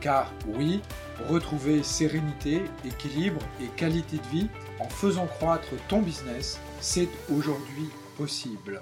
Car oui, retrouver sérénité, équilibre et qualité de vie en faisant croître ton business, c'est aujourd'hui possible.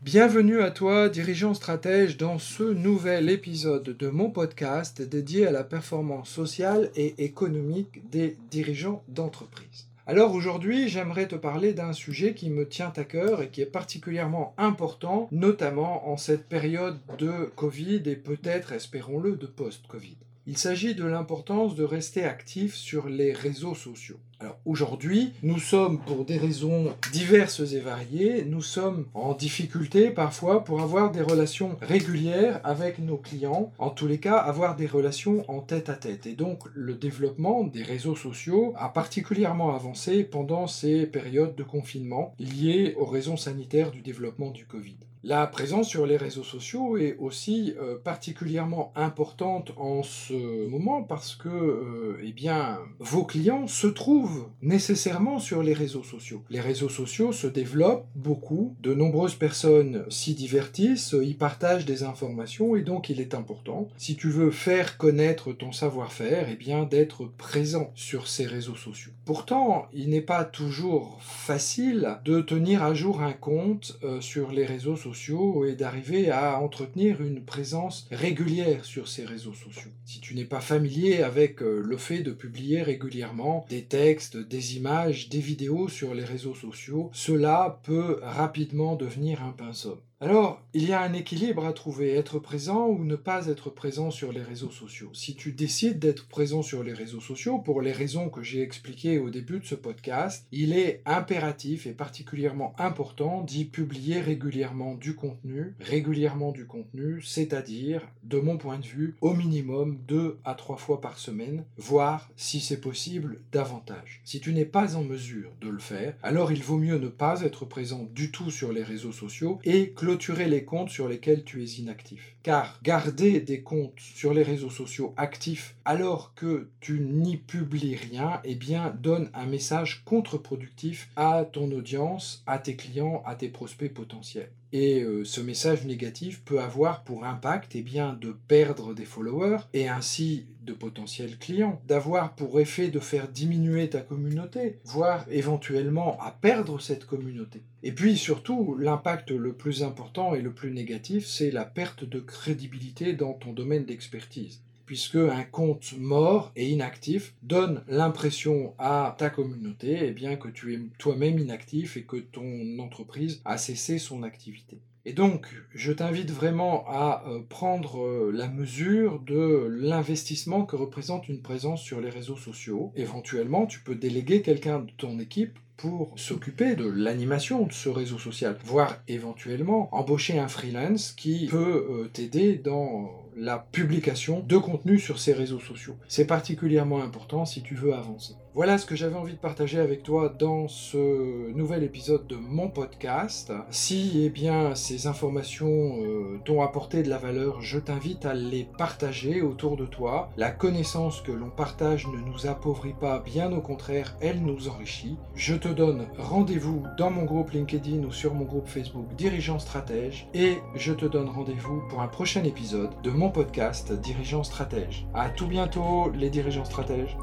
Bienvenue à toi, dirigeant stratège, dans ce nouvel épisode de mon podcast dédié à la performance sociale et économique des dirigeants d'entreprise. Alors aujourd'hui, j'aimerais te parler d'un sujet qui me tient à cœur et qui est particulièrement important, notamment en cette période de Covid et peut-être, espérons-le, de post-Covid. Il s'agit de l'importance de rester actif sur les réseaux sociaux. Alors aujourd'hui, nous sommes pour des raisons diverses et variées, nous sommes en difficulté parfois pour avoir des relations régulières avec nos clients, en tous les cas avoir des relations en tête à tête. Et donc le développement des réseaux sociaux a particulièrement avancé pendant ces périodes de confinement liées aux raisons sanitaires du développement du Covid. La présence sur les réseaux sociaux est aussi euh, particulièrement importante en ce moment parce que euh, eh bien, vos clients se trouvent nécessairement sur les réseaux sociaux. Les réseaux sociaux se développent beaucoup, de nombreuses personnes s'y divertissent, y partagent des informations et donc il est important, si tu veux faire connaître ton savoir-faire, eh bien d'être présent sur ces réseaux sociaux. Pourtant, il n'est pas toujours facile de tenir à jour un compte euh, sur les réseaux sociaux et d'arriver à entretenir une présence régulière sur ces réseaux sociaux. Si tu n'es pas familier avec euh, le fait de publier régulièrement des textes, des images, des vidéos sur les réseaux sociaux, cela peut rapidement devenir un pinceau. Alors, il y a un équilibre à trouver, être présent ou ne pas être présent sur les réseaux sociaux. Si tu décides d'être présent sur les réseaux sociaux, pour les raisons que j'ai expliquées au début de ce podcast, il est impératif et particulièrement important d'y publier régulièrement du contenu, régulièrement du contenu, c'est-à-dire, de mon point de vue, au minimum deux à trois fois par semaine, voire, si c'est possible, davantage. Si tu n'es pas en mesure de le faire, alors il vaut mieux ne pas être présent du tout sur les réseaux sociaux et clôturer les comptes sur lesquels tu es inactif. Car garder des comptes sur les réseaux sociaux actifs alors que tu n'y publies rien, eh bien, donne un message contre-productif à ton audience, à tes clients, à tes prospects potentiels. Et euh, ce message négatif peut avoir pour impact eh de perdre des followers et ainsi de potentiels clients, d'avoir pour effet de faire diminuer ta communauté, voire éventuellement à perdre cette communauté. Et puis surtout, l'impact le plus important et le plus négatif, c'est la perte de crédibilité dans ton domaine d'expertise puisque un compte mort et inactif donne l'impression à ta communauté eh bien, que tu es toi-même inactif et que ton entreprise a cessé son activité. Et donc, je t'invite vraiment à euh, prendre euh, la mesure de l'investissement que représente une présence sur les réseaux sociaux. Éventuellement, tu peux déléguer quelqu'un de ton équipe pour s'occuper de l'animation de ce réseau social, voire éventuellement embaucher un freelance qui peut euh, t'aider dans la publication de contenu sur ces réseaux sociaux. C'est particulièrement important si tu veux avancer. Voilà ce que j'avais envie de partager avec toi dans ce nouvel épisode de mon podcast. Si eh bien, ces informations euh, t'ont apporté de la valeur, je t'invite à les partager autour de toi. La connaissance que l'on partage ne nous appauvrit pas, bien au contraire, elle nous enrichit. Je te donne rendez-vous dans mon groupe LinkedIn ou sur mon groupe Facebook Dirigeant Stratège et je te donne rendez-vous pour un prochain épisode de mon podcast Dirigeant Stratège. À tout bientôt les dirigeants stratèges.